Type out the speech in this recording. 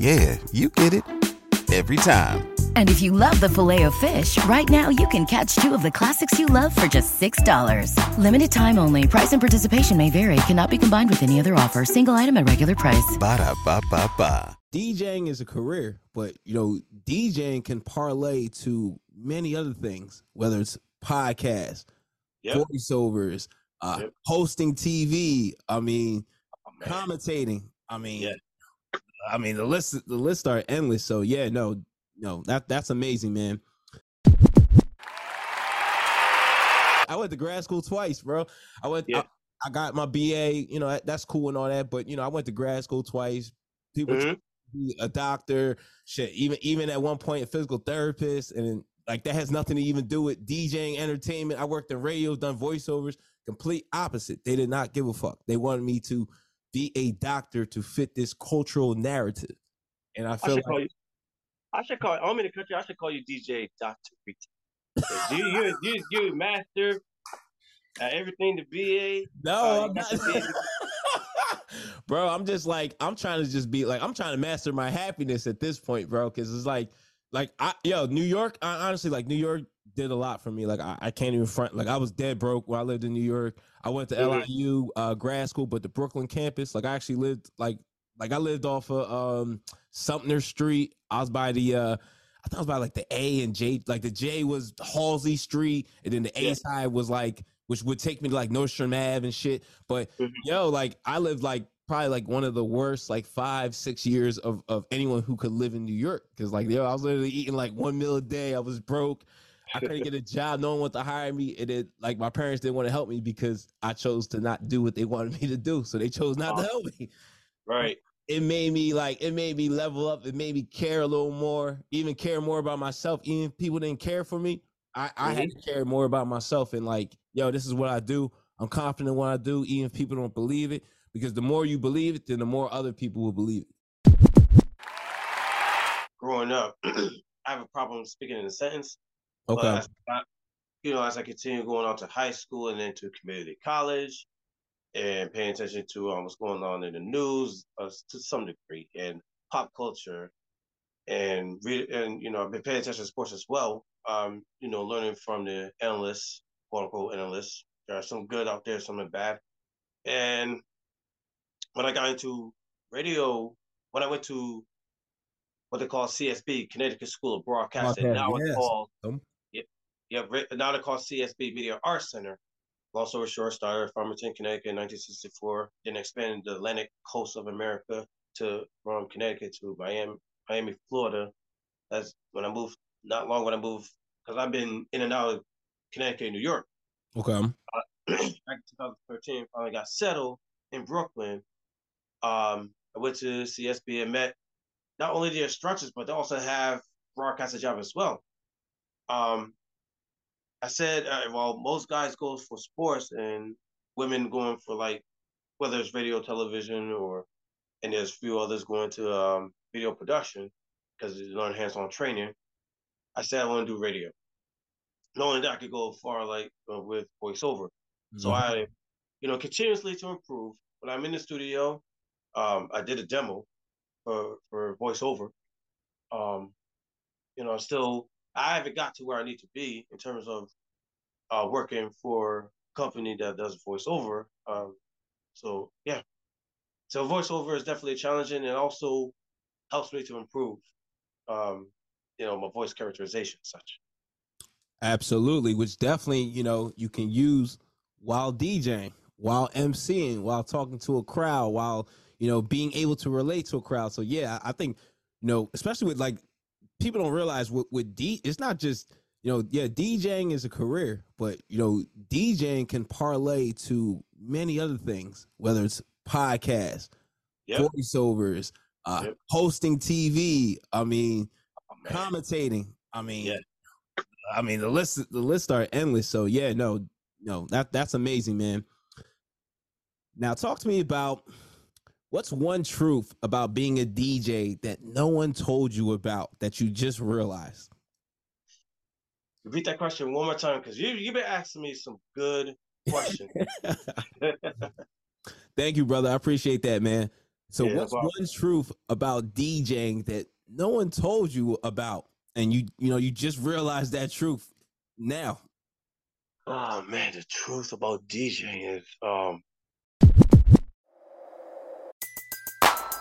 Yeah, you get it every time. And if you love the Filet-O-Fish, right now you can catch two of the classics you love for just $6. Limited time only. Price and participation may vary. Cannot be combined with any other offer. Single item at regular price. Ba da ba ba ba. DJing is a career, but you know, DJing can parlay to many other things, whether it's podcasts, Yep. voiceovers, uh, Yep. hosting TV. I mean, Oh, commentating. I mean, Yeah. I mean the list the lists are endless. So yeah, no, no, that that's amazing, man. I went to grad school twice, bro. I went. Yeah. I, I got my BA. You know that, that's cool and all that, but you know I went to grad school twice. People Mhm. be a doctor, shit. Even even at one point a physical therapist, and like that has nothing to even do with DJing, entertainment. I worked in radio, done voiceovers. Complete opposite. They did not give a fuck. They wanted me to be a doctor to fit this cultural narrative, and I I feel call like you. I should call. I'm in the country. I should call you DJ Doctor You you you you master at everything to BA. no, uh, I'm you got the not. bro. I'm just like I'm trying to just be like I'm trying to master my happiness at this point, bro. Because it's like like I yo New York. I, honestly like New York did a lot for me. Like I, I can't even front. Like I was dead broke when I lived in New York. I went to Mhm. LIU uh, grad school, but the Brooklyn campus. Like I actually lived like like I lived off of um Sumner Street. I was by the uh I thought it was by like the A and J. Like the J was Halsey Street, and then the A Yeah. side was like which would take me to like Nostrand Ave and shit. But Mhm. yo, like I lived like probably like one of the worst like five six years of of anyone who could live in New York because like yo, I was literally eating like one meal a day. I was broke. I couldn't get a job. No one wanted to hire me. And it like my parents didn't want to help me because I chose to not do what they wanted me to do. So they chose not to help me. Right. It made me like it made me level up. It made me care a little more, even care more about myself. Even if people didn't care for me. I, I had mm-hmm. to care more about myself and like, yo, this is what I do. I'm confident in what I do, even if people don't believe it. Because the more you believe it, then the more other people will believe it. Growing up, I have a problem speaking in a sentence. Okay. But I, you know, as I continue going on to high school and then to community college, and paying attention to um, what's going on in the news uh, to some degree and pop culture, and re- and you know, I've been paying attention to sports as well. Um, you know, learning from the analysts, quote unquote analysts. There are some good out there, some are bad. And when I got into radio, when I went to what they call CSB, Connecticut School of Broadcasting, Broadcast, now it's called Yeah, now they're called CSB Media Arts Center. Long story short, started Farmington, Connecticut in 1964, then expanded the Atlantic coast of America to from Connecticut to Miami, Miami, Florida. That's when I moved. Not long when I moved, because I've been in and out of Connecticut, and New York. Okay. Back in 2013, finally got settled in Brooklyn. Um, I went to CSB and met not only the instructors, but they also have broadcaster job as well. Um, I said, uh, well, most guys go for sports and women going for like whether it's radio, television, or and there's a few others going to um, video production because you learn hands-on training. I said I want to do radio, knowing that I could go far like uh, with voiceover. So I, you know, continuously to improve. When I'm in the studio, um, I did a demo for for voiceover. Um, you know, I'm still I haven't got to where I need to be in terms of uh, working for a company that does voiceover. Um, so yeah, so voiceover is definitely challenging and also helps me to improve. Um, you know, my voice characterization such. Absolutely, which definitely, you know, you can use while DJing, while MCing, while talking to a crowd, while, you know, being able to relate to a crowd. So yeah, I think, you know, especially with like people don't realize with, with D it's not just, you know, yeah, DJing is a career, but you know, DJing can parlay to many other things, whether it's podcasts, Yep. voiceovers, uh, Yep. hosting TV. I mean, Oh, commentating. I mean, Yeah. I mean the list the lists are endless. So yeah, no, no, that that's amazing, man. Now talk to me about what's one truth about being a DJ that no one told you about that you just realized. Repeat that question one more time because you you've been asking me some good questions. Thank you, brother. I appreciate that, man. So Yeah, what's one truth about DJing that no one told you about and you you know you just realized that truth now? oh man, the truth about DJing is um